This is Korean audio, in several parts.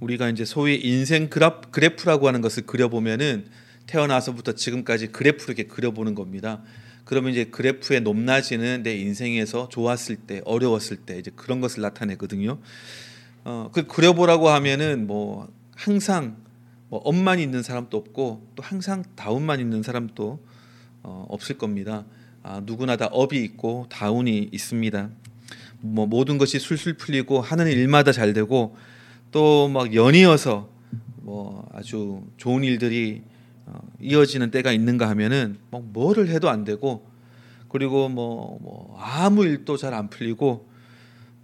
우리가 이제 소위 인생 그래프, 그래프라고 하는 것을 그려보면은 태어나서부터 지금까지 그래프를 이렇게 그려보는 겁니다. 그러면 이제 그래프의 높낮이는 내 인생에서 좋았을 때, 어려웠을 때 이제 그런 것을 나타내거든요. 어, 그 그려보라고 하면은 뭐 항상 뭐 up만 있는 사람도 없고 또 항상 down만 있는 사람도 어, 없을 겁니다. 아, 누구나 다 up이 있고 down이 있습니다. 뭐 모든 것이 술술 풀리고 하는 일마다 잘 되고 또 막 연이어서 뭐 아주 좋은 일들이 어, 이어지는 때가 있는가 하면은 뭐 뭐를 해도 안 되고 그리고 뭐, 뭐 아무 일도 잘 안 풀리고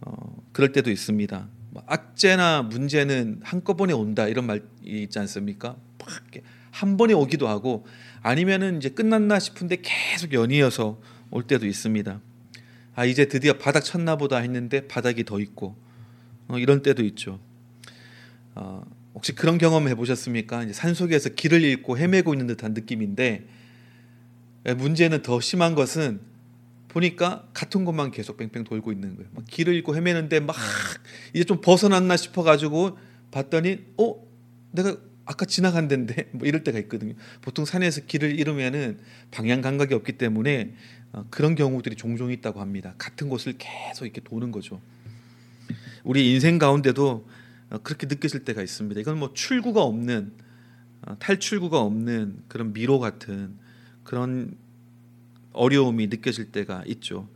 어, 그럴 때도 있습니다. 뭐 악재나 문제는 한꺼번에 온다 이런 말이 있지 않습니까? 한 번에 오기도 하고 아니면은 이제 끝났나 싶은데 계속 연이어서 올 때도 있습니다. 아 이제 드디어 바닥 쳤나 보다 했는데 바닥이 더 있고 어, 이런 때도 있죠. 어, 혹시 그런 경험 해보셨습니까? 이제 산 속에서 길을 잃고 헤매고 있는 듯한 느낌인데 예, 문제는 더 심한 것은 보니까 같은 곳만 계속 뺑뺑 돌고 있는 거예요. 막 길을 잃고 헤매는데 막 이제 좀 벗어났나 싶어가지고 봤더니 어 내가 아까 지나간 데인데 뭐 이럴 때가 있거든요. 보통 산에서 길을 잃으면은 방향 감각이 없기 때문에 어, 그런 경우들이 종종 있다고 합니다. 같은 곳을 계속 이렇게 도는 거죠. 우리 인생 가운데도 어, 그렇게 느껴질 때가 있습니다. 이건 뭐 출구가 없는 어, 탈출구가 없는 그런 미로 같은 그런 어려움이 느껴질 때가 있죠.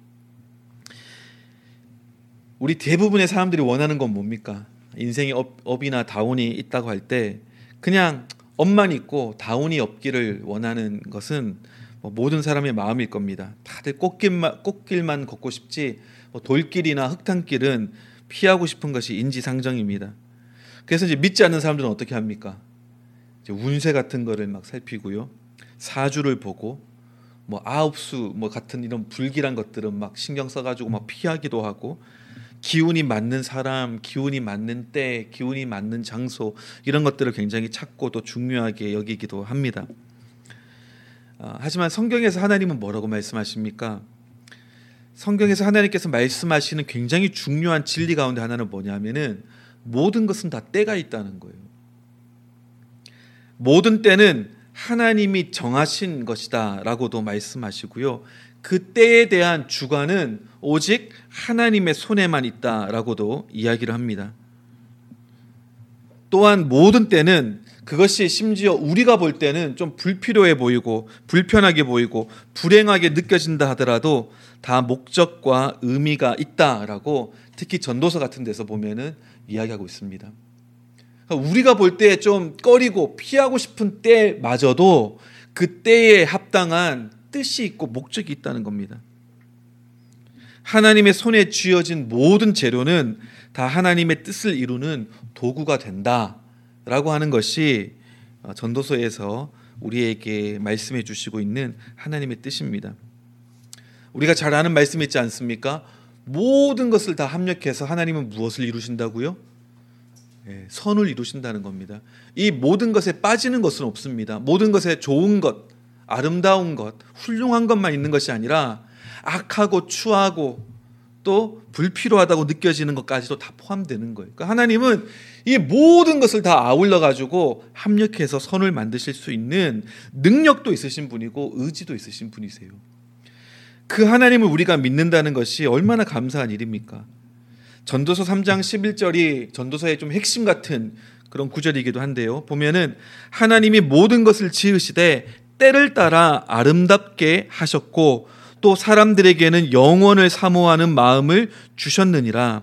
우리 대부분의 사람들이 원하는 건 뭡니까? 인생에 up, up이나 down이 있다고 할 때 그냥 업만 있고 다운이 없기를 원하는 것은 뭐 모든 사람의 마음일 겁니다. 다들 꽃길만, 꽃길만 걷고 싶지 뭐 돌길이나 흙탕길은 피하고 싶은 것이 인지상정입니다. 그래서 이제 믿지 않는 사람들은 어떻게 합니까? 운세 같은 거를 막 살피고요. 사주를 보고 뭐 아홉수 뭐 같은 이런 불길한 것들은 막 신경 써 가지고 막 피하기도 하고 기운이 맞는 사람, 기운이 맞는 때, 기운이 맞는 장소 이런 것들을 굉장히 찾고 또 중요하게 여기기도 합니다. 아, 하지만 성경에서 하나님은 뭐라고 말씀하십니까? 성경에서 하나님께서 말씀하시는 굉장히 중요한 진리 가운데 하나는 뭐냐면은 모든 것은 다 때가 있다는 거예요. 모든 때는 하나님이 정하신 것이다라고도 말씀하시고요. 그 때에 대한 주관은 오직 하나님의 손에만 있다라고도 이야기를 합니다. 또한 모든 때는 그것이 심지어 우리가 볼 때는 좀 불필요해 보이고 불편하게 보이고 불행하게 느껴진다 하더라도 다 목적과 의미가 있다라고 특히 전도서 같은 데서 보면은 이야기하고 있습니다. 그러니까 우리가 볼 때 좀 꺼리고 피하고 싶은 때마저도 그 때에 합당한 뜻이 있고 목적이 있다는 겁니다. 하나님의 손에 쥐어진 모든 재료는 다 하나님의 뜻을 이루는 도구가 된다라고 하는 것이 어, 전도서에서 우리에게 말씀해 주시고 있는 하나님의 뜻입니다. 우리가 잘 아는 말씀 있지 않습니까? 모든 것을 다 합력해서 하나님은 무엇을 이루신다고요? 예, 선을 이루신다는 겁니다. 이 모든 것에 빠지는 것은 없습니다. 모든 것에 좋은 것, 아름다운 것, 훌륭한 것만 있는 것이 아니라 악하고 추하고 또 불필요하다고 느껴지는 것까지도 다 포함되는 거예요. 그러니까 하나님은 이 모든 것을 다 아울러 가지고 합력해서 선을 만드실 수 있는 능력도 있으신 분이고 의지도 있으신 분이세요. 그 하나님을 우리가 믿는다는 것이 얼마나 감사한 일입니까? 전도서 3장 11절이 전도서의 좀 핵심 같은 그런 구절이기도 한데요. 보면은 하나님이 모든 것을 지으시되 때를 따라 아름답게 하셨고 또 사람들에게는 영원을 사모하는 마음을 주셨느니라.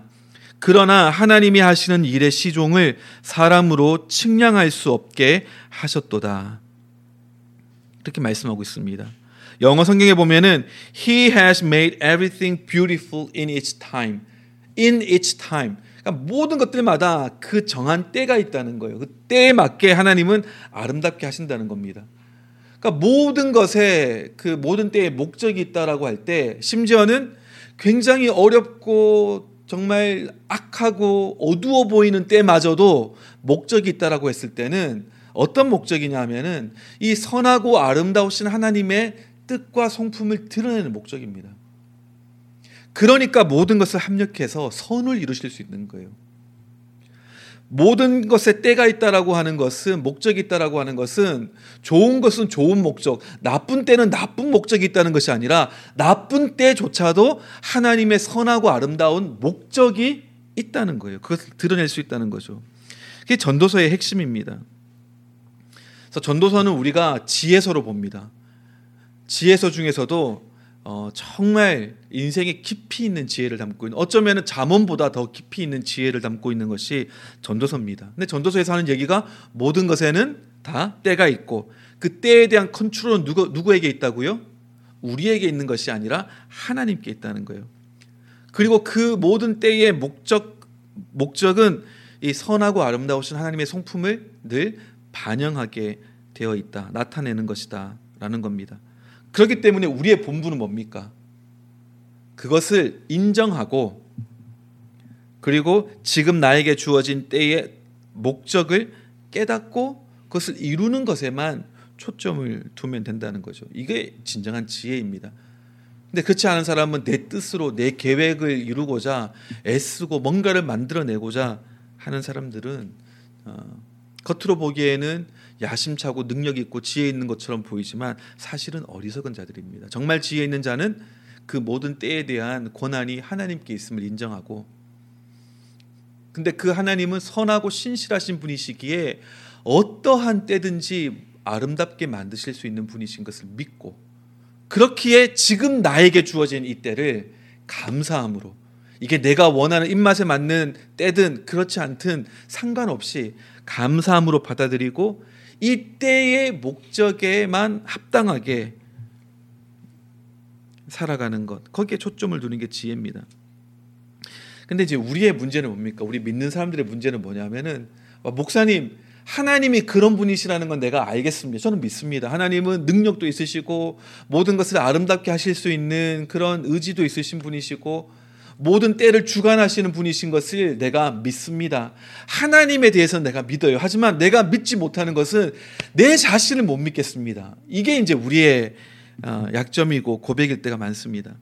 그러나 하나님이 하시는 일의 시종을 사람으로 측량할 수 없게 하셨도다. 이렇게 말씀하고 있습니다. 영어 성경에 보면은 He has made everything beautiful in its time. In its time. 그러니까 모든 것들마다 그 정한 때가 있다는 거예요. 그 때에 맞게 하나님은 아름답게 하신다는 겁니다. 그러니까 모든 것에 그 모든 때에 목적이 있다라고 할 때 심지어는 굉장히 어렵고 정말 악하고 어두워 보이는 때마저도 목적이 있다라고 했을 때는 어떤 목적이냐면은 이 선하고 아름다우신 하나님의 뜻과 성품을 드러내는 목적입니다. 그러니까 모든 것을 합력해서 선을 이루실 수 있는 거예요. 모든 것에 때가 있다라고 하는 것은 목적이 있다라고 하는 것은 좋은 것은 좋은 목적, 나쁜 때는 나쁜 목적이 있다는 것이 아니라 나쁜 때조차도 하나님의 선하고 아름다운 목적이 있다는 거예요. 그것을 드러낼 수 있다는 거죠. 그게 전도서의 핵심입니다. 그래서 전도서는 우리가 지혜서로 봅니다. 지혜서 중에서도 어, 정말 인생에 깊이 있는 지혜를 담고 있는 어쩌면 잠언보다 더 깊이 있는 지혜를 담고 있는 것이 전도서입니다. 근데 전도서에서 하는 얘기가 모든 것에는 다 때가 있고 그 때에 대한 컨트롤은 누구, 누구에게 있다고요? 우리에게 있는 것이 아니라 하나님께 있다는 거예요. 그리고 그 모든 때의 목적 목적은 이 선하고 아름다우신 하나님의 성품을 늘 반영하게 되어 있다. 나타내는 것이다라는 겁니다. 그렇기 때문에 우리의 본분은 뭡니까? 그것을 인정하고 그리고 지금 나에게 주어진 때의 목적을 깨닫고 그것을 이루는 것에만 초점을 두면 된다는 거죠. 이게 진정한 지혜입니다. 근데 그렇지 않은 사람은 내 뜻으로 내 계획을 이루고자 애쓰고 뭔가를 만들어내고자 하는 사람들은 어, 겉으로 보기에는 야심차고 능력 있고 지혜 있는 것처럼 보이지만 사실은 어리석은 자들입니다. 정말 지혜 있는 자는 그 모든 때에 대한 권한이 하나님께 있음을 인정하고 근데 그 하나님은 선하고 신실하신 분이시기에 어떠한 때든지 아름답게 만드실 수 있는 분이신 것을 믿고 그렇기에 지금 나에게 주어진 이 때를 감사함으로 이게 내가 원하는 입맛에 맞는 때든 그렇지 않든 상관없이 감사함으로 받아들이고 이때의 목적에만 합당하게 살아가는 것 거기에 초점을 두는 게 지혜입니다. 근데 이제 우리의 문제는 뭡니까? 우리 믿는 사람들의 문제는 뭐냐면은 목사님 하나님이 그런 분이시라는 건 내가 알겠습니다. 저는 믿습니다. 하나님은 능력도 있으시고 모든 것을 아름답게 하실 수 있는 그런 의지도 있으신 분이시고 모든 때를 주관하시는 분이신 것을 내가 믿습니다. 하나님에 대해서는 내가 믿어요. 하지만 내가 믿지 못하는 것은 내 자신을 못 믿겠습니다. 이게 이제 우리의 어, 약점이고 고백일 때가 많습니다.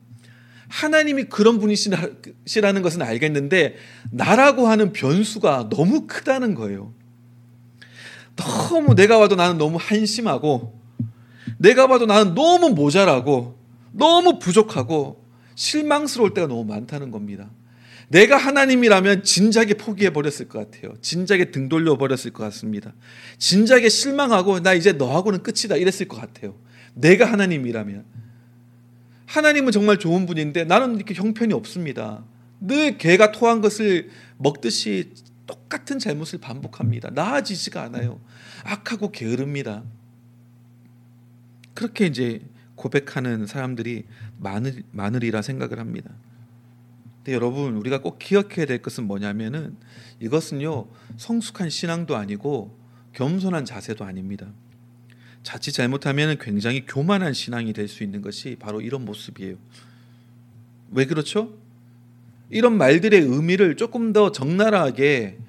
하나님이 그런 분이시라는 것은 알겠는데 나라고 하는 변수가 너무 크다는 거예요. 너무 내가 봐도 나는 너무 한심하고 내가 봐도 나는 너무 모자라고 너무 부족하고 실망스러울 때가 너무 많다는 겁니다. 내가 하나님이라면 진작에 포기해 버렸을 것 같아요. 진작에 등 돌려 버렸을 것 같습니다. 진작에 실망하고 나 이제 너하고는 끝이다 이랬을 것 같아요. 내가 하나님이라면 하나님은 정말 좋은 분인데 나는 이렇게 형편이 없습니다. 늘 개가 토한 것을 먹듯이 똑같은 잘못을 반복합니다. 나아지지가 않아요. 악하고 게으릅니다. 그렇게 이제 고백하는 사람들이 많을, 많으리라 생각을 합니다. 근데 여러분 우리가 꼭 기억해야 될 것은 뭐냐면은 이것은요 성숙한 신앙도 아니고 겸손한 자세도 아닙니다. 자칫 잘못하면 굉장히 교만한 신앙이 될 수 있는 것이 바로 이런 모습이에요. 왜 그렇죠? 이런 말들의 의미를 조금 더 적나라하게 어,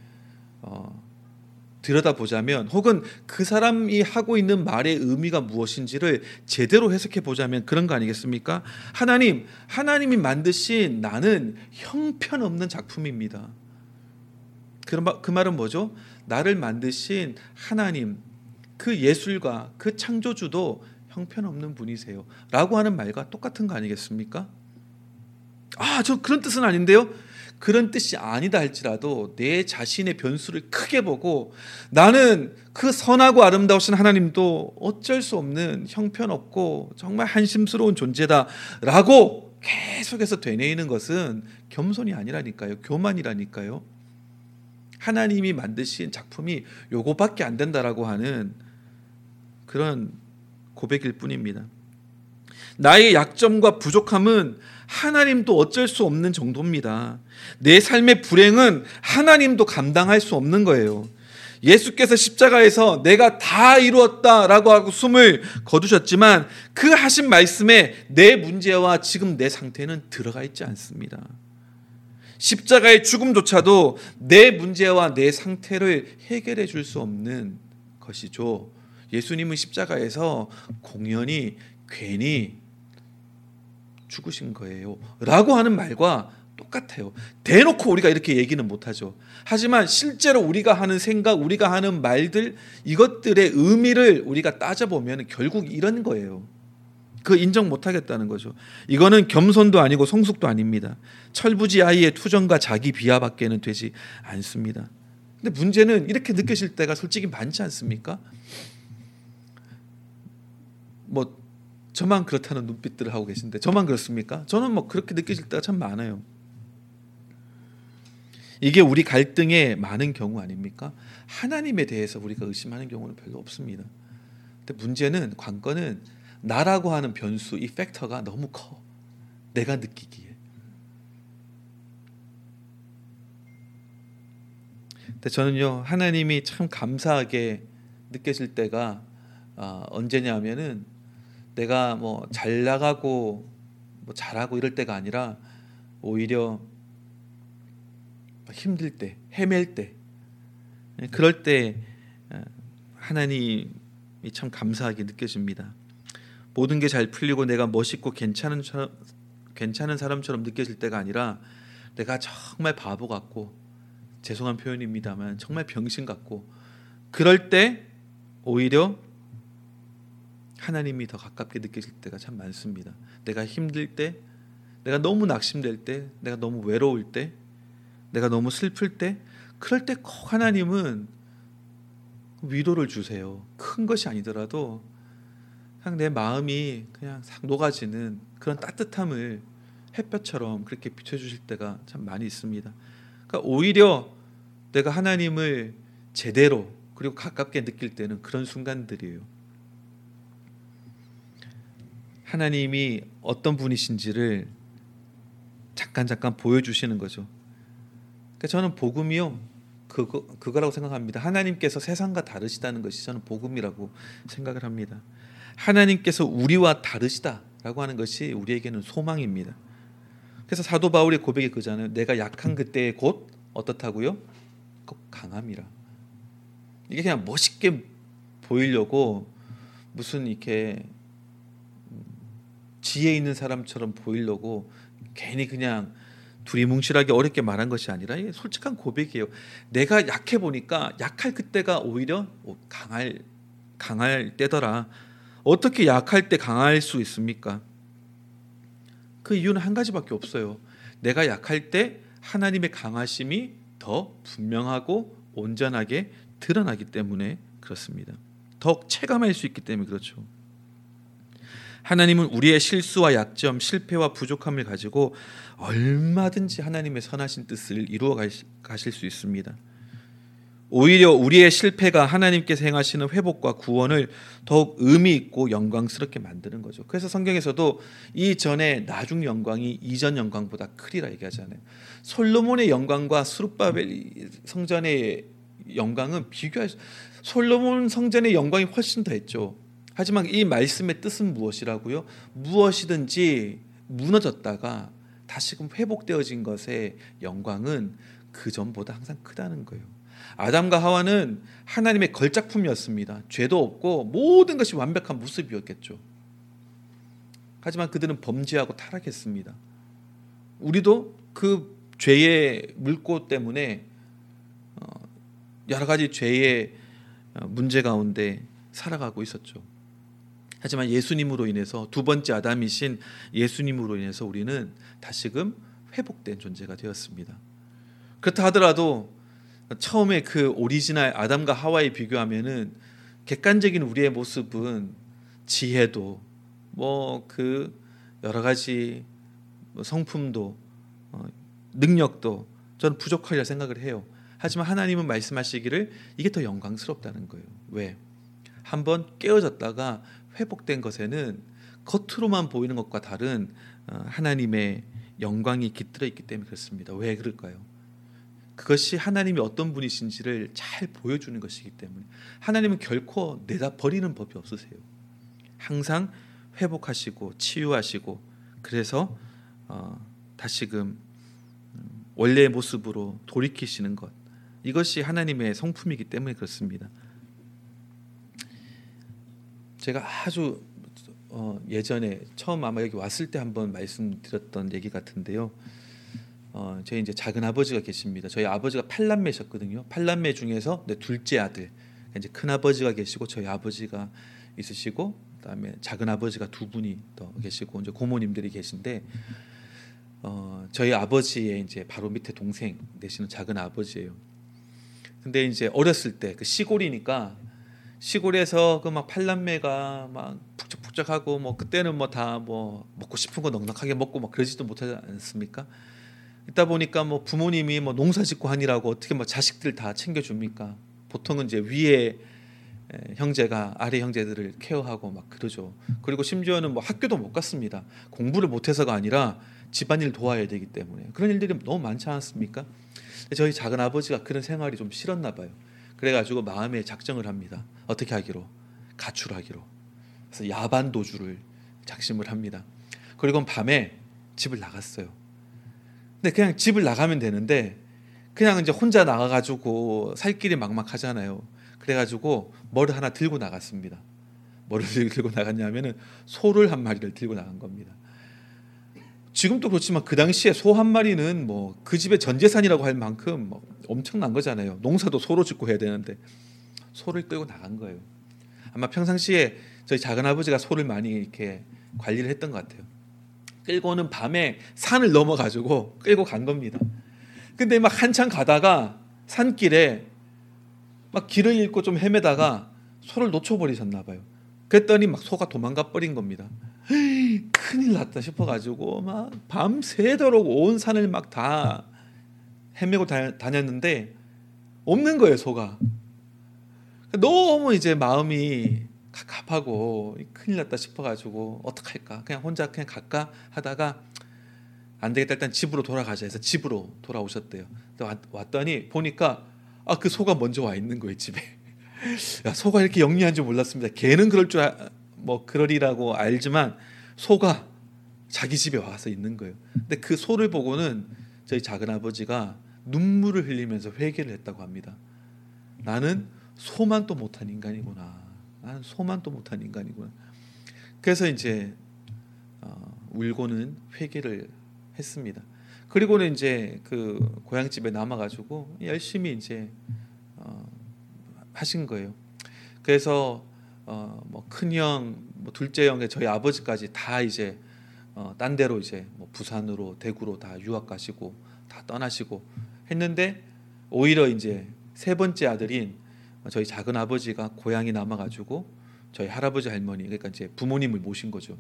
들여다보자면 혹은 그 사람이 하고 있는 말의 의미가 무엇인지를 제대로 해석해 보자면 그런 거 아니겠습니까? 하나님, 하나님이 만드신 나는 형편없는 작품입니다. 그 말은 뭐죠? 나를 만드신 하나님, 그 예술가, 그 창조주도 형편없는 분이세요. 라고 하는 말과 똑같은 거 아니겠습니까? 아, 저 그런 뜻은 아닌데요? 그런 뜻이 아니다 할지라도 내 자신의 변수를 크게 보고 나는 그 선하고 아름다우신 하나님도 어쩔 수 없는 형편없고 정말 한심스러운 존재다라고 계속해서 되뇌이는 것은 겸손이 아니라니까요. 교만이라니까요. 하나님이 만드신 작품이 요거밖에 안 된다라고 하는 그런 고백일 뿐입니다. 나의 약점과 부족함은 하나님도 어쩔 수 없는 정도입니다. 내 삶의 불행은 하나님도 감당할 수 없는 거예요. 예수께서 십자가에서 내가 다 이루었다라고 하고 숨을 거두셨지만 그 하신 말씀에 내 문제와 지금 내 상태는 들어가 있지 않습니다. 십자가의 죽음조차도 내 문제와 내 상태를 해결해 줄 수 없는 것이죠. 예수님은 십자가에서 공연히 괜히 죽으신 거예요. 라고 하는 말과 똑같아요. 대놓고 우리가 이렇게 얘기는 못하죠. 하지만 실제로 우리가 하는 생각, 우리가 하는 말들 이것들의 의미를 우리가 따져보면 결국 이런 거예요. 그 인정 못하겠다는 거죠. 이거는 겸손도 아니고 성숙도 아닙니다. 철부지 아이의 투정과 자기 비하밖에는 되지 않습니다. 근데 문제는 이렇게 느끼실 때가 솔직히 많지 않습니까? 뭐 저만 그렇다는 눈빛들을 하고 계신데 저만 그렇습니까? 저는 뭐 그렇게 느끼실 때가 참 많아요. 이게 우리 갈등의 많은 경우 아닙니까? 하나님에 대해서 우리가 의심하는 경우는 별로 없습니다. 근데 문제는 관건은 나라고 하는 변수 이 팩터가 너무 커. 내가 느끼기에. 근데 저는요 하나님이 참 감사하게 느껴질 때가 어, 언제냐면은 내가 뭐 잘 나가고 뭐 잘하고 이럴 때가 아니라 오히려 힘들 때, 헤맬 때, 예, 그럴 때 어, 하나님이 참 감사하게 느껴집니다. 모든 게 잘 풀리고 내가 멋있고 괜찮은 괜찮은 사람처럼 느껴질 때가 아니라 내가 정말 바보 같고 죄송한 표현입니다만 정말 병신 같고 그럴 때 오히려 하나님이 더 가깝게 느껴질 때가 참 많습니다. 내가 힘들 때, 내가 너무 낙심될 때, 내가 너무 외로울 때, 내가 너무 슬플 때 그럴 때 꼭 하나님은 위로를 주세요. 큰 것이 아니더라도 그냥 내 마음이 그냥 싹 녹아지는 그런 따뜻함을 햇볕처럼 그렇게 비춰주실 때가 참 많이 있습니다. 그러니까 오히려 내가 하나님을 제대로 그리고 가깝게 느낄 때는 그런 순간들이에요. 하나님이 어떤 분이신지를 잠깐 잠깐 보여주시는 거죠. 그러니까 저는 복음이요 그거 그거라고 생각합니다. 하나님께서 세상과 다르시다는 것이 저는 복음이라고 생각을 합니다. 하나님께서 우리와 다르시다라고 하는 것이 우리에게는 소망입니다. 그래서 사도 바울의 고백이 그잖아요. 내가 약한 그때 곧 어떻다고요? 꼭 강함이라. 이게 그냥 멋있게 보이려고 무슨 이렇게 지혜 있는 사람처럼 보이려고 괜히 그냥 둘이 뭉실하게 어렵게 말한 것이 아니라 솔직한 고백이에요. 내가 약해 보니까 약할 그때가 오히려 강할 강할 때더라. 어떻게 약할 때 강할 수 있습니까? 그 이유는 한 가지밖에 없어요. 내가 약할 때 하나님의 강하심이 더 분명하고 온전하게 드러나기 때문에 그렇습니다. 더 체감할 수 있기 때문에 그렇죠. 하나님은 우리의 실수와 약점, 실패와 부족함을 가지고 얼마든지 하나님의 선하신 뜻을 이루어 가실 수 있습니다. 오히려 우리의 실패가 하나님께서 행하시는 회복과 구원을 더욱 의미 있고 영광스럽게 만드는 거죠. 그래서 성경에서도 이 전에 나중 영광이 이전 영광보다 크리라 얘기하잖아요. 솔로몬의 영광과 수르바벨 성전의 영광은 비교할 수 솔로몬 성전의 영광이 훨씬 더 했죠. 하지만 이 말씀의 뜻은 무엇이라고요? 무엇이든지 무너졌다가 다시금 회복되어진 것의 영광은 그 전보다 항상 크다는 거예요. 아담과 하와는 하나님의 걸작품이었습니다. 죄도 없고 모든 것이 완벽한 모습이었겠죠. 하지만 그들은 범죄하고 타락했습니다. 우리도 그 죄의 물고 때문에 어, 여러 가지 죄의 어, 문제 가운데 살아가고 있었죠. 하지만 예수님으로 인해서 두 번째 아담이신 예수님으로 인해서 우리는 다시금 회복된 존재가 되었습니다. 그렇다 하더라도 처음에 그 오리지널 아담과 하와에 비교하면은 객관적인 우리의 모습은 지혜도 뭐 그 여러 가지 뭐 성품도 어, 능력도 저는 부족하리라 생각을 해요. 하지만 하나님은 말씀하시기를 이게 더 영광스럽다는 거예요. 왜? 한번 깨어졌다가 회복된 것에는 겉으로만 보이는 것과 다른 어, 하나님의 영광이 깃들어 있기 때문에 그렇습니다. 왜 그럴까요? 그것이 하나님이 어떤 분이신지를 잘 보여주는 것이기 때문에 하나님은 결코 내다 버리는 법이 없으세요. 항상 회복하시고 치유하시고 그래서 어, 다시금 음, 원래의 모습으로 돌이키시는 것 이것이 하나님의 성품이기 때문에 그렇습니다. 제가 아주 어, 예전에 처음 아마 여기 왔을 때 한번 말씀드렸던 얘기 같은데요. 어, 저희 이제 작은 아버지가 계십니다. 저희 아버지가 팔남매셨거든요. 팔남매 중에서 네, 둘째 아들. 이제 큰 아버지가 계시고 저희 아버지가 있으시고 그다음에 작은 아버지가 두 분이 더 계시고 이제 고모님들이 계신데 어, 저희 아버지의 이제 바로 밑에 동생 되시는 작은 아버지예요. 근데 이제 어렸을 때 그 시골이니까 시골에서 그 막 팔남매가 막 북적북적하고 뭐 그때는 뭐 다뭐 뭐 먹고 싶은 거 넉넉하게 먹고 막 그러지도 못하지 않습니까? 있다 보니까 뭐 부모님이 뭐 농사 짓고 하니라고 어떻게 뭐 자식들 다 챙겨 줍니까? 보통은 이제 위에 형제가 아래 형제들을 케어하고 막 그러죠. 그리고 심지어는 뭐 학교도 못 갔습니다. 공부를 못해서가 아니라 집안일 도와야 되기 때문에 그런 일들이 너무 많지 않습니까? 저희 작은 아버지가 그런 생활이 좀 싫었나 봐요. 그래가지고 마음에 작정을 합니다. 어떻게 하기로 가출하기로. 그래서 야반 도주를 작심을 합니다. 그리고 밤에 집을 나갔어요. 근데 그냥 집을 나가면 되는데 그냥 이제 혼자 나가가지고 살 길이 막막하잖아요. 그래가지고 뭐를 하나 들고 나갔습니다. 뭐를 들고 나갔냐면은 소를 한 마리를 들고 나간 겁니다. 지금도 그렇지만 그 당시에 소 한 마리는 뭐 그 집의 전 재산이라고 할 만큼 뭐 엄청난 거잖아요. 농사도 소로 짓고 해야 되는데 소를 끌고 나간 거예요. 아마 평상시에 저희 작은 아버지가 소를 많이 이렇게 관리를 했던 것 같아요. 끌고는 밤에 산을 넘어 가지고 끌고 간 겁니다. 근데 막 한참 가다가 산길에 막 길을 잃고 좀 헤매다가 소를 놓쳐버리셨나 봐요. 그랬더니 막 소가 도망가 버린 겁니다. 큰일 났다 싶어가지고 막 밤새도록 온 산을 막 다 헤매고 다녔는데 없는 거예요 소가. 너무 이제 마음이 갑갑하고 큰일 났다 싶어가지고 어떡할까 그냥 혼자 그냥 갈까 하다가 안 되겠다 일단 집으로 돌아가자 해서 집으로 돌아오셨대요. 왔더니 보니까 아 그 소가 먼저 와 있는 거예요 집에. 야 소가 이렇게 영리한 줄 몰랐습니다. 개는 그럴 줄 뭐 그러리라고 알지만 소가 자기 집에 와서 있는 거예요. 근데 그 소를 보고는 저희 작은 아버지가 눈물을 흘리면서 회개를 했다고 합니다. 나는 소만 또 못한 인간이구나. 나는 소만 또 못한 인간이구나. 그래서 이제 어, 울고는 회개를 했습니다. 그리고는 이제 그 고향 집에 남아가지고 열심히 이제 어, 하신 거예요. 그래서 어, 뭐 큰형, 뭐 둘째 형, 저희 아버지까지 다 이제 어, 딴 데로 이제 뭐 부산으로 대구로 다 유학 가시고 다 떠나시고 했는데 오히려 이제 세 번째 아들인 저희 작은 아버지가 고향에 남아 가지고 저희 할아버지 할머니 그러니까 이제 부모님을 모신 거죠.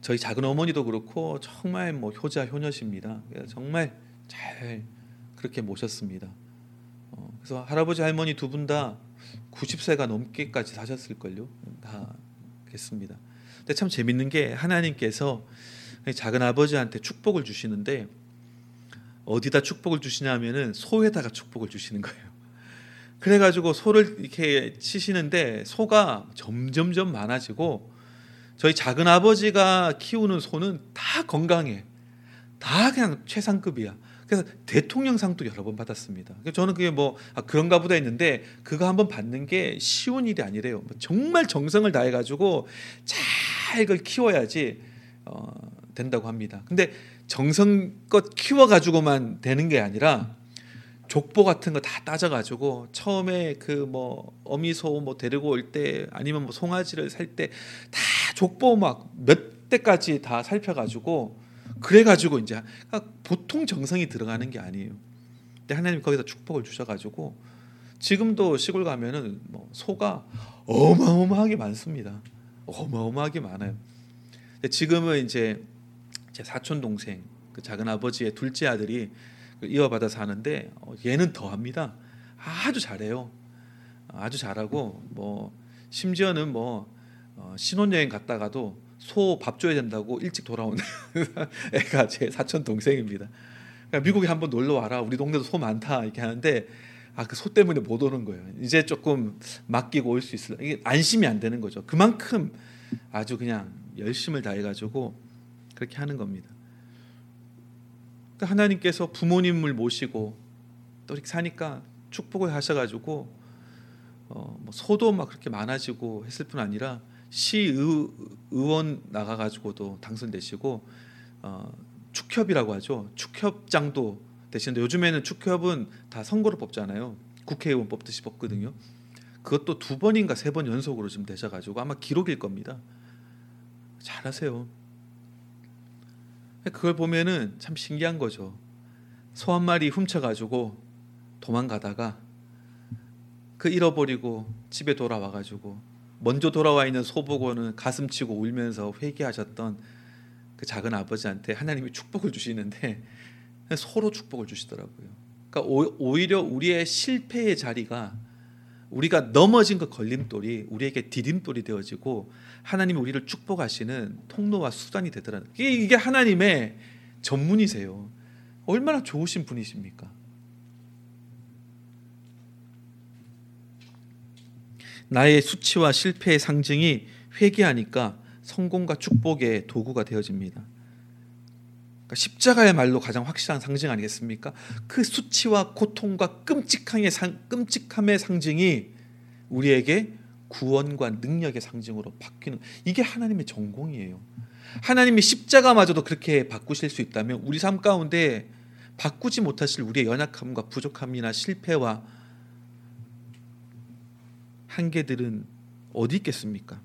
저희 작은 어머니도 그렇고 정말 뭐 효자 효녀십니다. 정말 잘 그렇게 모셨습니다. 어, 그래서 할아버지 할머니 두 분 다 90세가 넘게까지 사셨을 걸요. 다 그랬습니다. 근데 참 재밌는 게 하나님께서 작은 아버지한테 축복을 주시는데 어디다 축복을 주시냐면은 소에다가 축복을 주시는 거예요. 그래가지고 소를 이렇게 치시는데 소가 점점점 많아지고 저희 작은 아버지가 키우는 소는 다 건강해, 다 그냥 최상급이야. 그래서 대통령상도 여러 번 받았습니다. 저는 그게 뭐 아, 그런가 보다 했는데 그거 한번 받는 게 쉬운 일이 아니래요. 뭐 정말 정성을 다해 가지고 잘 그걸 키워야지 어, 된다고 합니다. 근데 정성껏 키워 가지고만 되는 게 아니라 족보 같은 거 다 따져 가지고 처음에 그 뭐 어미소 뭐 데리고 올 때 아니면 뭐 송아지를 살 때 다 족보 막 몇 대까지 다 살펴 가지고 그래가지고 이제 그러니까 보통 정성이 들어가는 게 아니에요. 근데 하나님 거기다 축복을 주셔가지고 지금도 시골 가면은 뭐 소가 어마어마하게 많습니다. 어마어마하게 많아요. 근데 지금은 이제 제 사촌 동생 그 작은 아버지의 둘째 아들이 그 이어받아 사는데 어, 얘는 더합니다. 아주 잘해요. 아주 잘하고 뭐 심지어는 뭐 어, 신혼여행 갔다가도 소 밥 줘야 된다고 일찍 돌아오는 애가 제 사촌 동생입니다. 그러니까 미국에 한번 놀러 와라. 우리 동네도 소 많다 이렇게 하는데 아 그 소 때문에 못 오는 거예요. 이제 조금 맡기고 올 수 있을 이게 안심이 안 되는 거죠. 그만큼 아주 그냥 열심을 다해 가지고 그렇게 하는 겁니다. 그러니까 하나님께서 부모님을 모시고 또 이렇게 사니까 축복을 하셔가지고 어, 뭐 소도 막 그렇게 많아지고 했을 뿐 아니라 시 의, 원 나가가지고도 당선되시고 어, 축협이라고 하죠. 축협장도 되시는데 요즘에는 축협은 다 선거로 뽑잖아요. 국회의원 뽑듯이 뽑거든요. 그것도 두 번인가 세 번 연속으로 좀 되셔가지고 아마 기록일 겁니다. 잘하세요. 그걸 보면은 참 신기한 거죠. 소 한 마리 훔쳐가지고 도망가다가 그 잃어버리고 집에 돌아와가지고 먼저 돌아와 있는 소 보고는 가슴치고 울면서 회개하셨던 그 작은 아버지한테 하나님이 축복을 주시는데 서로 축복을 주시더라고요. 그러니까 오히려 우리의 실패의 자리가 우리가 넘어진 그 걸림돌이 우리에게 디딤돌이 되어지고 하나님이 우리를 축복하시는 통로와 수단이 되더라는 이게 하나님의 전문이세요. 얼마나 좋으신 분이십니까? 나의 수치와 실패의 상징이 회개하니까 성공과 축복의 도구가 되어집니다. 그러니까 십자가야말로 가장 확실한 상징 아니겠습니까? 그 수치와 고통과 끔찍함의, 상, 끔찍함의 상징이 우리에게 구원과 능력의 상징으로 바뀌는 이게 하나님의 전공이에요. 하나님이 십자가마저도 그렇게 바꾸실 수 있다면 우리 삶 가운데 바꾸지 못하실 우리의 연약함과 부족함이나 실패와 한계들은 어디 있겠습니까?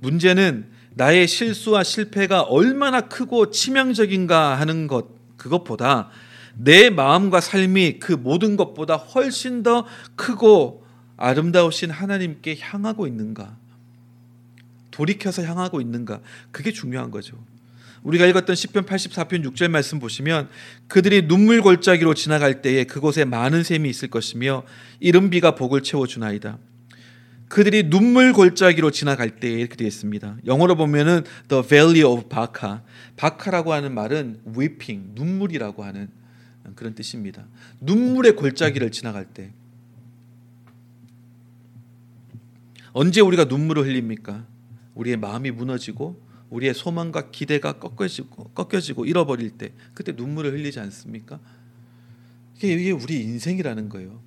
문제는 나의 실수와 실패가 얼마나 크고 치명적인가 하는 것 그것보다 내 마음과 삶이 그 모든 것보다 훨씬 더 크고 아름다우신 하나님께 향하고 있는가 돌이켜서 향하고 있는가 그게 중요한 거죠. 우리가 읽었던 시편 84편 6절 말씀 보시면 그들이 눈물 골짜기로 지나갈 때에 그곳에 많은 샘이 있을 것이며 이른 비가 복을 채워 주나이다. 그들이 눈물 골짜기로 지나갈 때 이렇게 되어 있습니다. 영어로 보면은 the valley of Baca. 바카라고 하는 말은 weeping, 눈물이라고 하는 그런 뜻입니다. 눈물의 골짜기를 지나갈 때 언제 우리가 눈물을 흘립니까? 우리의 마음이 무너지고 우리의 소망과 기대가 꺾여지고 꺾여지고 잃어버릴 때 그때 눈물을 흘리지 않습니까? 이게 우리 인생이라는 거예요.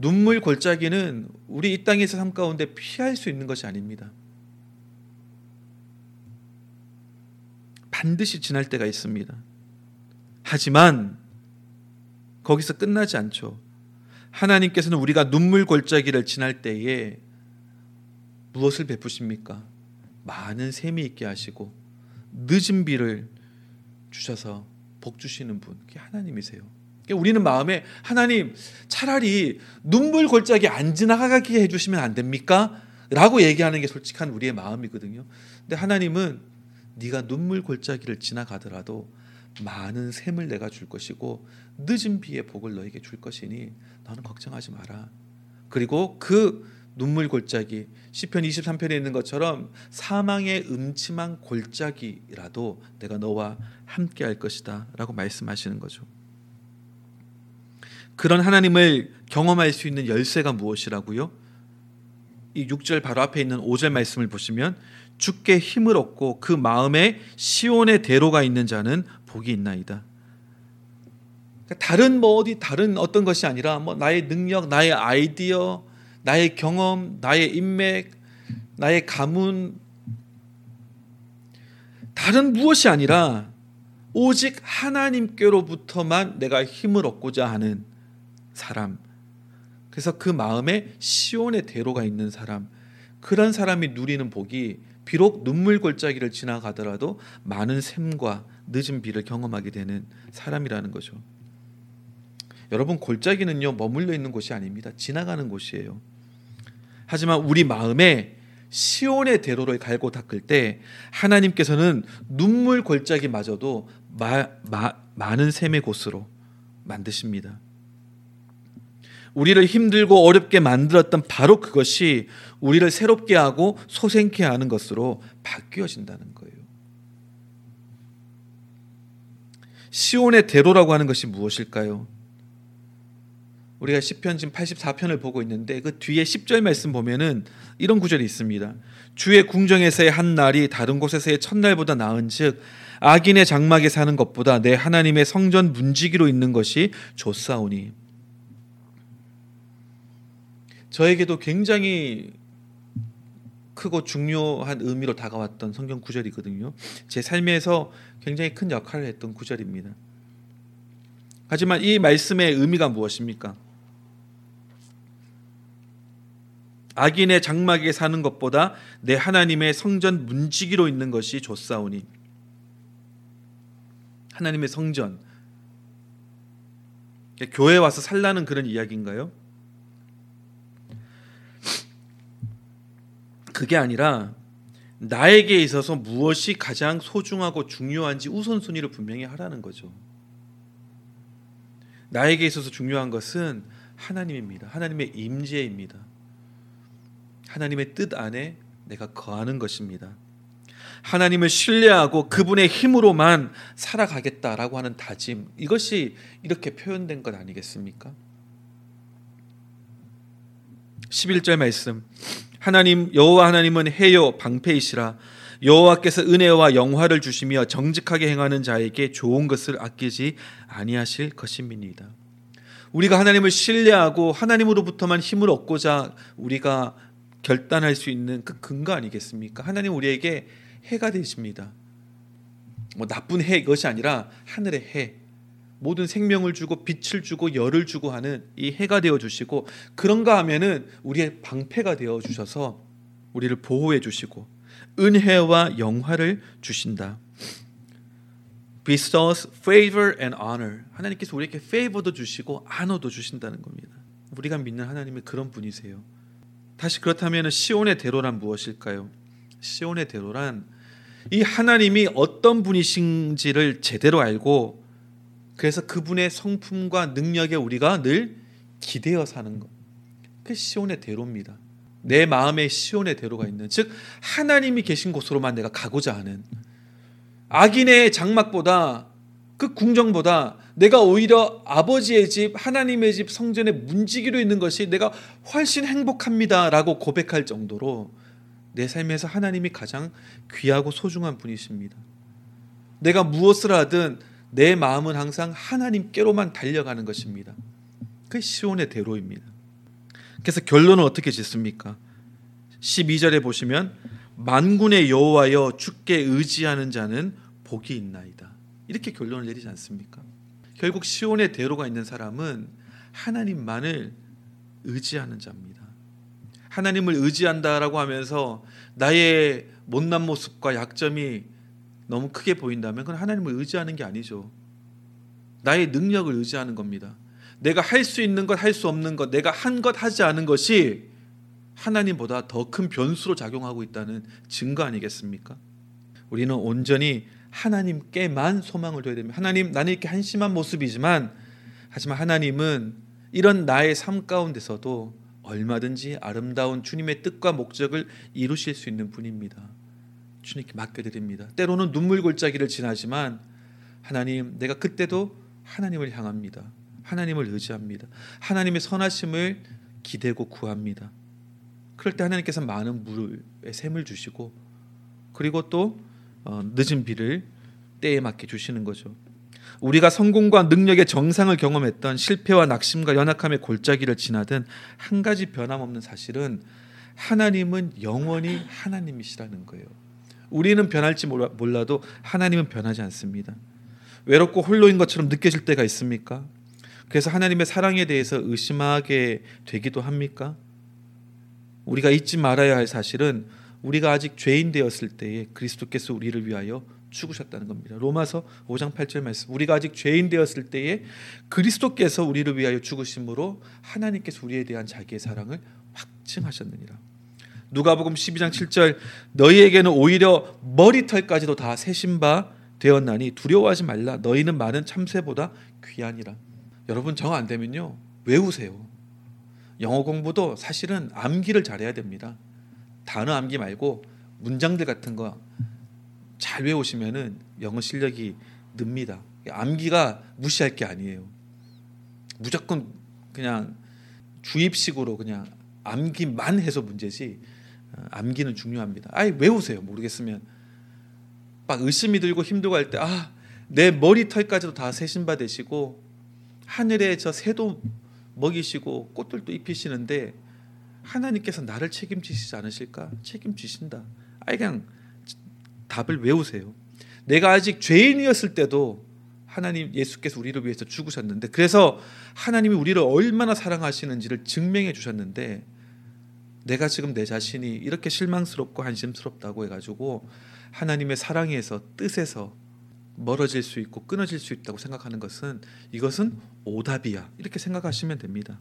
눈물 골짜기는 우리 이 땅에서 삶 가운데 피할 수 있는 것이 아닙니다. 반드시 지날 때가 있습니다. 하지만 거기서 끝나지 않죠. 하나님께서는 우리가 눈물 골짜기를 지날 때에 무엇을 베푸십니까? 많은 샘이 있게 하시고 늦은 비를 주셔서 복 주시는 분, 그게 하나님이세요. 우리는 마음에 하나님 차라리 눈물 골짜기 안 지나가게 해주시면 안 됩니까? 라고 얘기하는 게 솔직한 우리의 마음이거든요. 근데 하나님은 네가 눈물 골짜기를 지나가더라도 많은 샘을 내가 줄 것이고 늦은 비의 복을 너에게 줄 것이니 너는 걱정하지 마라. 그리고 그 눈물 골짜기 시편 23편에 있는 것처럼 사망의 음침한 골짜기라도 내가 너와 함께 할 것이다라고 말씀하시는 거죠. 그런 하나님을 경험할 수 있는 열쇠가 무엇이라고요? 이 6절 바로 앞에 있는 5절 말씀을 보시면 주께 힘을 얻고 그 마음에 시온의 대로가 있는 자는 복이 있나이다. 그러니까 다른 뭐 어디 다른 어떤 것이 아니라 뭐 나의 능력, 나의 아이디어, 나의 경험, 나의 인맥, 나의 가문 다른 무엇이 아니라 오직 하나님께로부터만 내가 힘을 얻고자 하는 사람. 그래서 그 마음에 시온의 대로가 있는 사람. 그런 사람이 누리는 복이 비록 눈물 골짜기를 지나가더라도 많은 샘과 늦은 비를 경험하게 되는 사람이라는 거죠. 여러분 골짜기는요 머물러 있는 곳이 아닙니다. 지나가는 곳이에요. 하지만 우리 마음에 시온의 대로를 갈고 닦을 때 하나님께서는 눈물 골짜기마저도 마, 마, 많은 샘의 곳으로 만드십니다. 우리를 힘들고 어렵게 만들었던 바로 그것이 우리를 새롭게 하고 소생케 하는 것으로 바뀌어진다는 거예요. 시온의 대로라고 하는 것이 무엇일까요? 우리가 시편 지금 84편을 보고 있는데 그 뒤에 10절 말씀 보면은 이런 구절이 있습니다. 주의 궁정에서의 한 날이 다른 곳에서의 첫날보다 나은즉 악인의 장막에 사는 것보다 내 하나님의 성전 문지기로 있는 것이 좋사오니 저에게도 굉장히 크고 중요한 의미로 다가왔던 성경 구절이거든요. 제 삶에서 굉장히 큰 역할을 했던 구절입니다. 하지만 이 말씀의 의미가 무엇입니까? 악인의 장막에 사는 것보다 내 하나님의 성전 문지기로 있는 것이 좋사오니 하나님의 성전 교회 와서 살라는 그런 이야기인가요? 그게 아니라 나에게 있어서 무엇이 가장 소중하고 중요한지 우선순위를 분명히 하라는 거죠. 나에게 있어서 중요한 것은 하나님입니다. 하나님의 임재입니다. 하나님의 뜻 안에 내가 거하는 것입니다. 하나님을 신뢰하고 그분의 힘으로만 살아가겠다라고 하는 다짐 이것이 이렇게 표현된 것 아니겠습니까? 11절 말씀 하나님 여호와 하나님은 해요 방패이시라 여호와께서 은혜와 영화를 주시며 정직하게 행하는 자에게 좋은 것을 아끼지 아니하실 것입니다. 우리가 하나님을 신뢰하고 하나님으로부터만 힘을 얻고자 우리가 결단할 수 있는 그 근거 아니겠습니까? 하나님 우리에게 해가 되십니다. 뭐 나쁜 해 이것이 아니라 하늘의 해. 모든 생명을 주고 빛을 주고 열을 주고 하는 이 해가 되어 주시고 그런가 하면은 우리의 방패가 되어 주셔서 우리를 보호해 주시고 은혜와 영화를 주신다. bestows favor and honor. 하나님께서 우리에게 favor도 주시고 honor도 주신다는 겁니다. 우리가 믿는 하나님이 그런 분이세요. 다시 그렇다면 시온의 대로란 무엇일까요? 시온의 대로란 이 하나님이 어떤 분이신지를 제대로 알고 그래서 그분의 성품과 능력에 우리가 늘 기대어 사는 것. 그 시온의 대로입니다. 내 마음에 시온의 대로가 있는 즉 하나님이 계신 곳으로만 내가 가고자 하는 악인의 장막보다 그 궁정보다 내가 오히려 아버지의 집, 하나님의 집 성전에 문지기로 있는 것이 내가 훨씬 행복합니다라고 고백할 정도로 내 삶에서 하나님이 가장 귀하고 소중한 분이십니다. 내가 무엇을 하든 내 마음은 항상 하나님께로만 달려가는 것입니다. 그 시온의 대로입니다. 그래서 결론은 어떻게 짓습니까? 12절에 보시면 만군의 여호와여 주께 의지하는 자는 복이 있나이다. 이렇게 결론을 내리지 않습니까? 결국 시온의 대로가 있는 사람은 하나님만을 의지하는 자입니다. 하나님을 의지한다라고 하면서 나의 못난 모습과 약점이 너무 크게 보인다면 그건 하나님을 의지하는 게 아니죠. 나의 능력을 의지하는 겁니다. 내가 할 수 있는 것, 할 수 없는 것, 내가 한 것, 하지 않은 것이 하나님보다 더 큰 변수로 작용하고 있다는 증거 아니겠습니까? 우리는 온전히 하나님께만 소망을 둬야 됩니다. 하나님, 나는 이렇게 한심한 모습이지만, 하지만 하나님은 이런 나의 삶 가운데서도 얼마든지 아름다운 주님의 뜻과 목적을 이루실 수 있는 분입니다. 주님께 맡겨드립니다. 때로는 눈물 골짜기를 지나지만 하나님, 내가 그때도 하나님을 향합니다. 하나님을 의지합니다. 하나님의 선하심을 기대고 구합니다. 그럴 때 하나님께서 많은 물의 샘을 주시고 그리고 또 어, 늦은 비를 때에 맞게 주시는 거죠. 우리가 성공과 능력의 정상을 경험했던 실패와 낙심과 연약함의 골짜기를 지나든 한 가지 변함없는 사실은 하나님은 영원히 하나님이시라는 거예요. 우리는 변할지 몰라도 하나님은 변하지 않습니다. 외롭고 홀로인 것처럼 느껴질 때가 있습니까? 그래서 하나님의 사랑에 대해서 의심하게 되기도 합니까? 우리가 잊지 말아야 할 사실은 우리가 아직 죄인 되었을 때에 그리스도께서 우리를 위하여 죽으셨다는 겁니다. 로마서 5장 8절 말씀. 우리가 아직 죄인 되었을 때에 그리스도께서 우리를 위하여 죽으심으로 하나님께서 우리에 대한 자기의 사랑을 확증하셨느니라. 누가복음 12장 7절 너희에게는 오히려 머리털까지도 다 세신 바 되었나니 두려워하지 말라 너희는 많은 참새보다 귀하니라. 여러분 정 안 되면요. 외우세요. 영어 공부도 사실은 암기를 잘해야 됩니다. 단어 암기 말고 문장들 같은 거 잘 외우시면은 영어 실력이 늡니다. 암기가 무시할 게 아니에요. 무조건 그냥 주입식으로 그냥 암기만 해서 문제지 어, 암기는 중요합니다. 아예 외우세요. 모르겠으면 막 의심이 들고 힘들고 할 때 아 내 머리털까지도 다 세신바 되시고 하늘에 저 새도 먹이시고 꽃들도 입히시는데 하나님께서 나를 책임지시지 않으실까? 책임지신다. 아예 그냥 답을 외우세요. 내가 아직 죄인이었을 때도 하나님 예수께서 우리를 위해서 죽으셨는데 그래서 하나님이 우리를 얼마나 사랑하시는지를 증명해 주셨는데 내가 지금 내 자신이 이렇게 실망스럽고 한심스럽다고 해가지고 하나님의 사랑에서 뜻에서 멀어질 수 있고 끊어질 수 있다고 생각하는 것은 이것은 오답이야 이렇게 생각하시면 됩니다.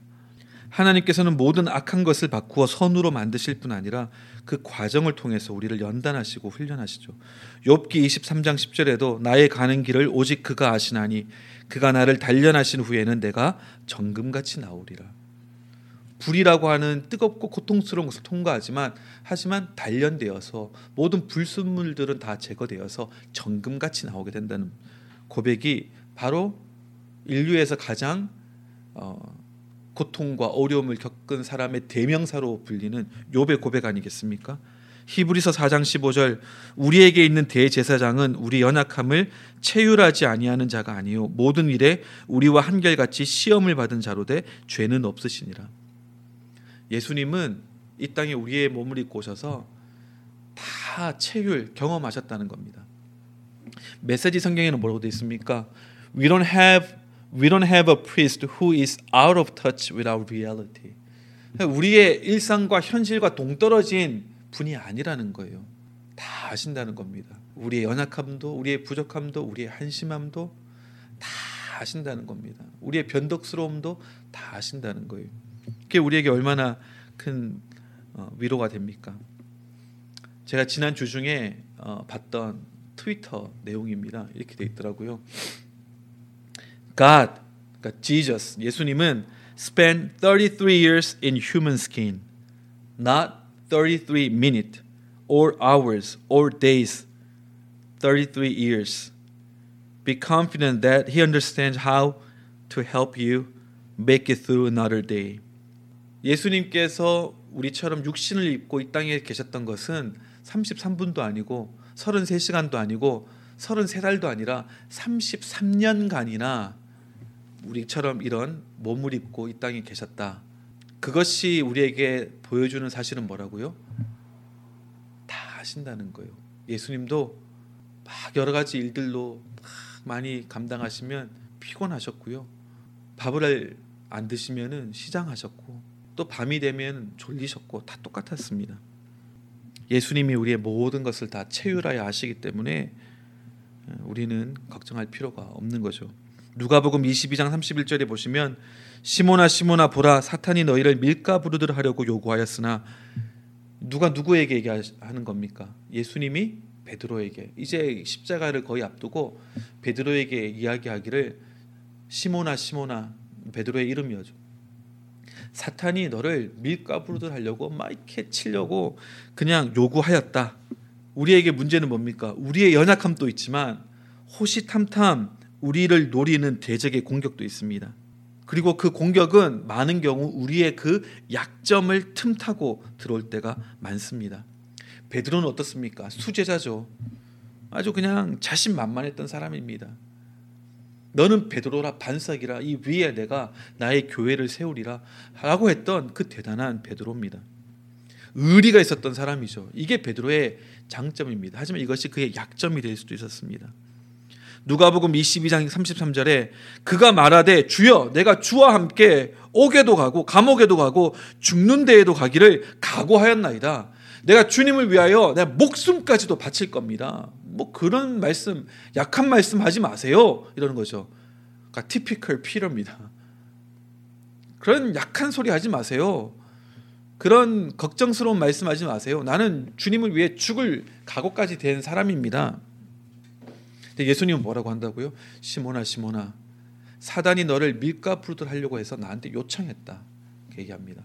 하나님께서는 모든 악한 것을 바꾸어 선으로 만드실 뿐 아니라 그 과정을 통해서 우리를 연단하시고 훈련하시죠. 욥기 23장 10절에도 나의 가는 길을 오직 그가 아시나니 그가 나를 단련하신 후에는 내가 정금같이 나오리라. 불이라고 하는 뜨겁고 고통스러운 것을 통과하지만 하지만 단련되어서 모든 불순물들은 다 제거되어서 정금같이 나오게 된다는 고백이 바로 인류에서 가장 어, 고통과 어려움을 겪은 사람의 대명사로 불리는 욥의 고백 아니겠습니까? 히브리서 4장 15절 우리에게 있는 대제사장은 우리 연약함을 체휼하지 아니하는 자가 아니요 모든 일에 우리와 한결같이 시험을 받은 자로 되 죄는 없으시니라. 예수님은 이 땅에 우리의 몸을 입고 오셔서 다 체휼 경험하셨다는 겁니다. 메시지 성경에는 뭐라고 되어 있습니까? We don't have we don't have a priest who is out of touch with our reality. 우리의 일상과 현실과 동떨어진 분이 아니라는 거예요. 다 아신다는 겁니다. 우리의 연약함도, 우리의 부족함도, 우리의 한심함도 다 아신다는 겁니다. 우리의 변덕스러움도 다 아신다는 거예요. 그게 우리에게 얼마나 큰 어, 위로가 됩니까? 제가 지난 주 중에 어, 봤던 트위터 내용입니다. 이렇게 돼 있더라고요. God, 그러니까 Jesus, 예수님은 spent 33 years in human skin, not 33 minutes or hours or days. 33 years. Be confident that He understands how to help you make it through another day. 예수님께서 우리처럼 육신을 입고 이 땅에 계셨던 것은 33분도 아니고 33시간도 아니고 33달도 아니라 33년간이나 우리처럼 이런 몸을 입고 이 땅에 계셨다. 그것이 우리에게 보여주는 사실은 뭐라고요? 다 하신다는 거예요. 예수님도 막 여러 가지 일들로 많이 감당하시면 피곤하셨고요. 밥을 안 드시면은 시장하셨고 또 밤이 되면 졸리셨고 다 똑같았습니다. 예수님이 우리의 모든 것을 다 체휼하여 하시기 때문에 우리는 걱정할 필요가 없는 거죠. 누가복음 22장 31절에 보시면 시모나 시모나 보라 사탄이 너희를 밀가 부르듯 하려고 요구하였으나 누가 누구에게 얘기하는 겁니까? 예수님이 베드로에게 이제 십자가를 거의 앞두고 베드로에게 이야기하기를 시모나 시모나 베드로의 이름이었죠. 사탄이 너를 밀가 부르듯 하려고 막 이렇게 치려고 그냥 요구하였다. 우리에게 문제는 뭡니까? 우리의 연약함도 있지만 호시탐탐 우리를 노리는 대적의 공격도 있습니다. 그리고 그 공격은 많은 경우 우리의 그 약점을 틈타고 들어올 때가 많습니다. 베드로는 어떻습니까? 수제자죠. 아주 그냥 자신만만했던 사람입니다. 너는 베드로라 반석이라 이 위에 내가 나의 교회를 세우리라 라고 했던 그 대단한 베드로입니다. 의리가 있었던 사람이죠. 이게 베드로의 장점입니다. 하지만 이것이 그의 약점이 될 수도 있었습니다. 누가복음 22장 33절에 그가 말하되 주여 내가 주와 함께 옥에도 가고 감옥에도 가고 죽는 데에도 가기를 각오하였나이다. 내가 주님을 위하여 내 목숨까지도 바칠 겁니다. 뭐 그런 말씀 약한 말씀 하지 마세요. 이러는 거죠. 그러니까 티피컬 피러입니다. 그런 약한 소리 하지 마세요. 그런 걱정스러운 말씀 하지 마세요. 나는 주님을 위해 죽을 각오까지 된 사람입니다. 예수님은 뭐라고 한다고요? 시모나 시모나 사단이 너를 밀가 부르듯 하려고 해서 나한테 요청했다. 얘기합니다.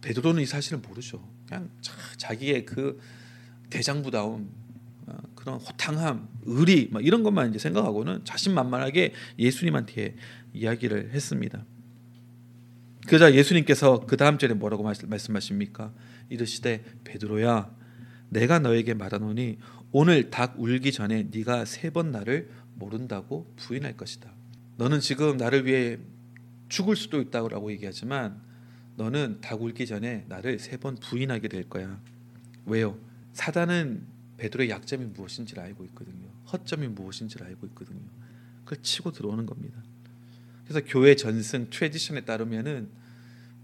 베드로는 이 사실을 모르죠. 그냥 자기의 그 대장부다운 어, 그런 호탕함, 의리 이런 것만 이제 생각하고는 자신만만하게 예수님한테 이야기를 했습니다. 그러자 예수님께서 그 다음 절에 뭐라고 말씀하십니까? 이르시되 베드로야, 내가 너에게 말하노니 오늘 닭 울기 전에 네가 세 번 나를 모른다고 부인할 것이다. 너는 지금 나를 위해 죽을 수도 있다고 얘기하지만 너는 닭 울기 전에 나를 세 번 부인하게 될 거야. 왜요? 사단은 베드로의 약점이 무엇인지를 알고 있거든요. 허점이 무엇인지를 알고 있거든요. 그걸 치고 들어오는 겁니다. 그래서 교회 전승 tradition에 따르면은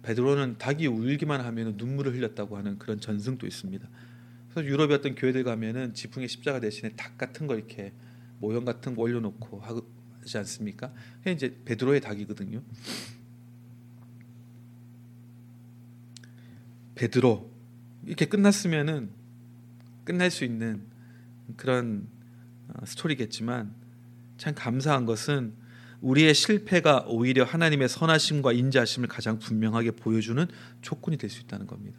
베드로는 닭이 울기만 하면 눈물을 흘렸다고 하는 그런 전승도 있습니다. 그래서 유럽의 어떤 교회들 가면은 지붕에 십자가 대신에 닭 같은 거 이렇게 모형 같은 거 올려놓고 하지 않습니까? 이제 베드로의 닭이거든요. 베드로 이렇게 끝났으면은 끝날 수 있는 그런 어, 스토리겠지만 참 감사한 것은 우리의 실패가 오히려 하나님의 선하심과 인자하심을 가장 분명하게 보여주는 조건이 될 수 있다는 겁니다.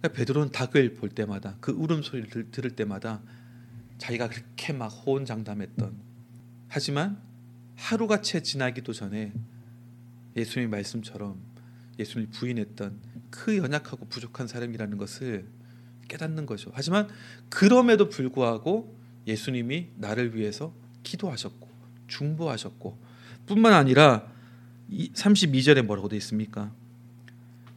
그러니까 베드로는 닭을 볼 때마다 그 울음소리를 들을 때마다 자기가 그렇게 막 호언장담했던 하지만 하루가 채 지나기도 전에 예수님의 말씀처럼 예수님을 부인했던 그 연약하고 부족한 사람이라는 것을 깨닫는 거죠. 하지만 그럼에도 불구하고 예수님이 나를 위해서 기도하셨고 중보하셨고 뿐만 아니라 32절에 뭐라고 되어 있습니까?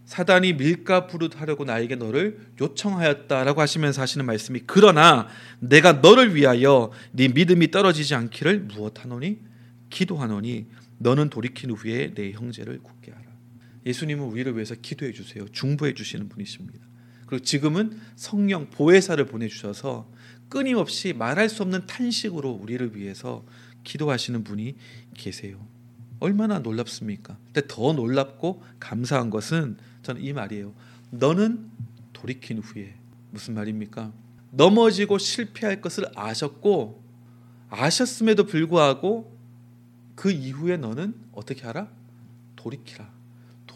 사단이 밀가 부릇하려고 나에게 너를 요청하였다라고 하시면서 하시는 말씀이 그러나 내가 너를 위하여 네 믿음이 떨어지지 않기를 무엇하노니 기도하노니 너는 돌이킨 후에 내 형제를 굳게 하라. 예수님은 우리를 위해서 기도해 주세요. 중보해 주시는 분이십니다. 그리고 지금은 성령 보혜사를 보내 주셔서 끊임없이 말할 수 없는 탄식으로 우리를 위해서 기도하시는 분이 계세요. 얼마나 놀랍습니까? 근데 더 놀랍고 감사한 것은 저는 이 말이에요. 너는 돌이킨 후에 무슨 말입니까? 넘어지고 실패할 것을 아셨고 아셨음에도 불구하고 그 이후에 너는 어떻게 하라? 돌이키라.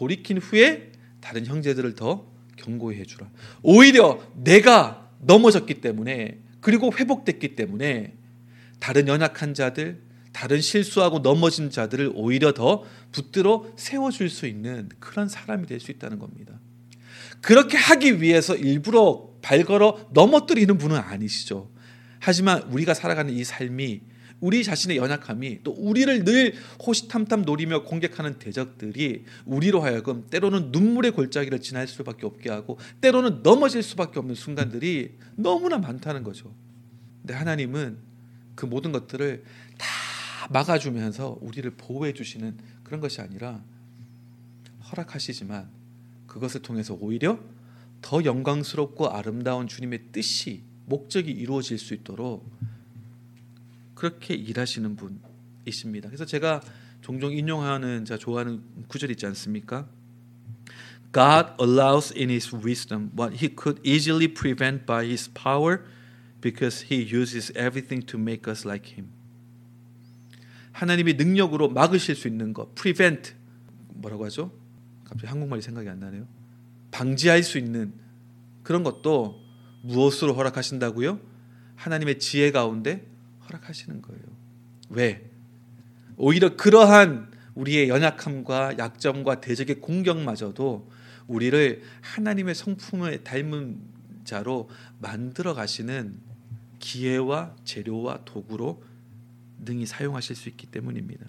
돌이킨 후에 다른 형제들을 더 경고해 주라. 오히려 내가 넘어졌기 때문에 그리고 회복됐기 때문에 다른 연약한 자들, 다른 실수하고 넘어진 자들을 오히려 더 붙들어 세워 줄 수 있는 그런 사람이 될 수 있다는 겁니다. 그렇게 하기 위해서 일부러 발걸어 넘어뜨리는 분은 아니시죠. 하지만 우리가 살아가는 이 삶이 우리 자신의 연약함이 또 우리를 늘 호시탐탐 노리며 공격하는 대적들이 우리로 하여금 때로는 눈물의 골짜기를 지날 수밖에 없게 하고 때로는 넘어질 수밖에 없는 순간들이 너무나 많다는 거죠. 근데 하나님은 그 모든 것들을 다 막아주면서 우리를 보호해 주시는 그런 것이 아니라 허락하시지만 그것을 통해서 오히려 더 영광스럽고 아름다운 주님의 뜻이 목적이 이루어질 수 있도록 그렇게 일하시는 분이십니다. 그래서 제가 종종 인용하는 제가 좋아하는 구절 있지 않습니까? God allows in his wisdom what he could easily prevent by his power because he uses everything to make us like him. 하나님이 능력으로 막으실 수 있는 것, prevent 뭐라고 하죠? 갑자기 한국말이 생각이 안 나네요. 방지할 수 있는 그런 것도 무엇으로 허락하신다고요? 하나님의 지혜 가운데 허락하시는 거예요. 왜? 오히려 그러한 우리의 연약함과 약점과 대적의 공격마저도 우리를 하나님의 성품을 닮은 자로 만들어 가시는 기회와 재료와 도구로 능히 사용하실 수 있기 때문입니다.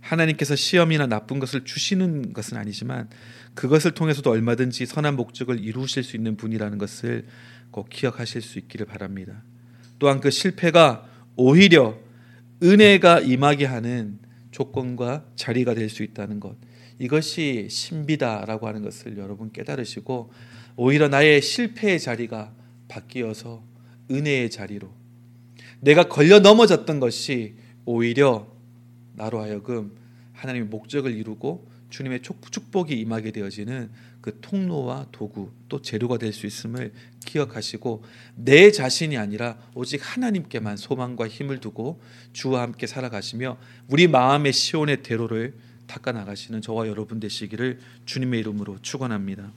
하나님께서 시험이나 나쁜 것을 주시는 것은 아니지만 그것을 통해서도 얼마든지 선한 목적을 이루실 수 있는 분이라는 것을 꼭 기억하실 수 있기를 바랍니다. 또한 그 실패가 오히려 은혜가 임하게 하는 조건과 자리가 될 수 있다는 것. 이것이 신비다라고 하는 것을 여러분 깨달으시고 오히려 나의 실패의 자리가 바뀌어서 은혜의 자리로 내가 걸려 넘어졌던 것이 오히려 나로 하여금 하나님의 목적을 이루고 주님의 축복이 임하게 되어지는 그 통로와 도구 또 재료가 될 수 있음을 기억하시고 내 자신이 아니라 오직 하나님께만 소망과 힘을 두고 주와 함께 살아가시며 우리 마음의 시온의 대로를 닦아 나가시는 저와 여러분 되시기를 주님의 이름으로 축원합니다.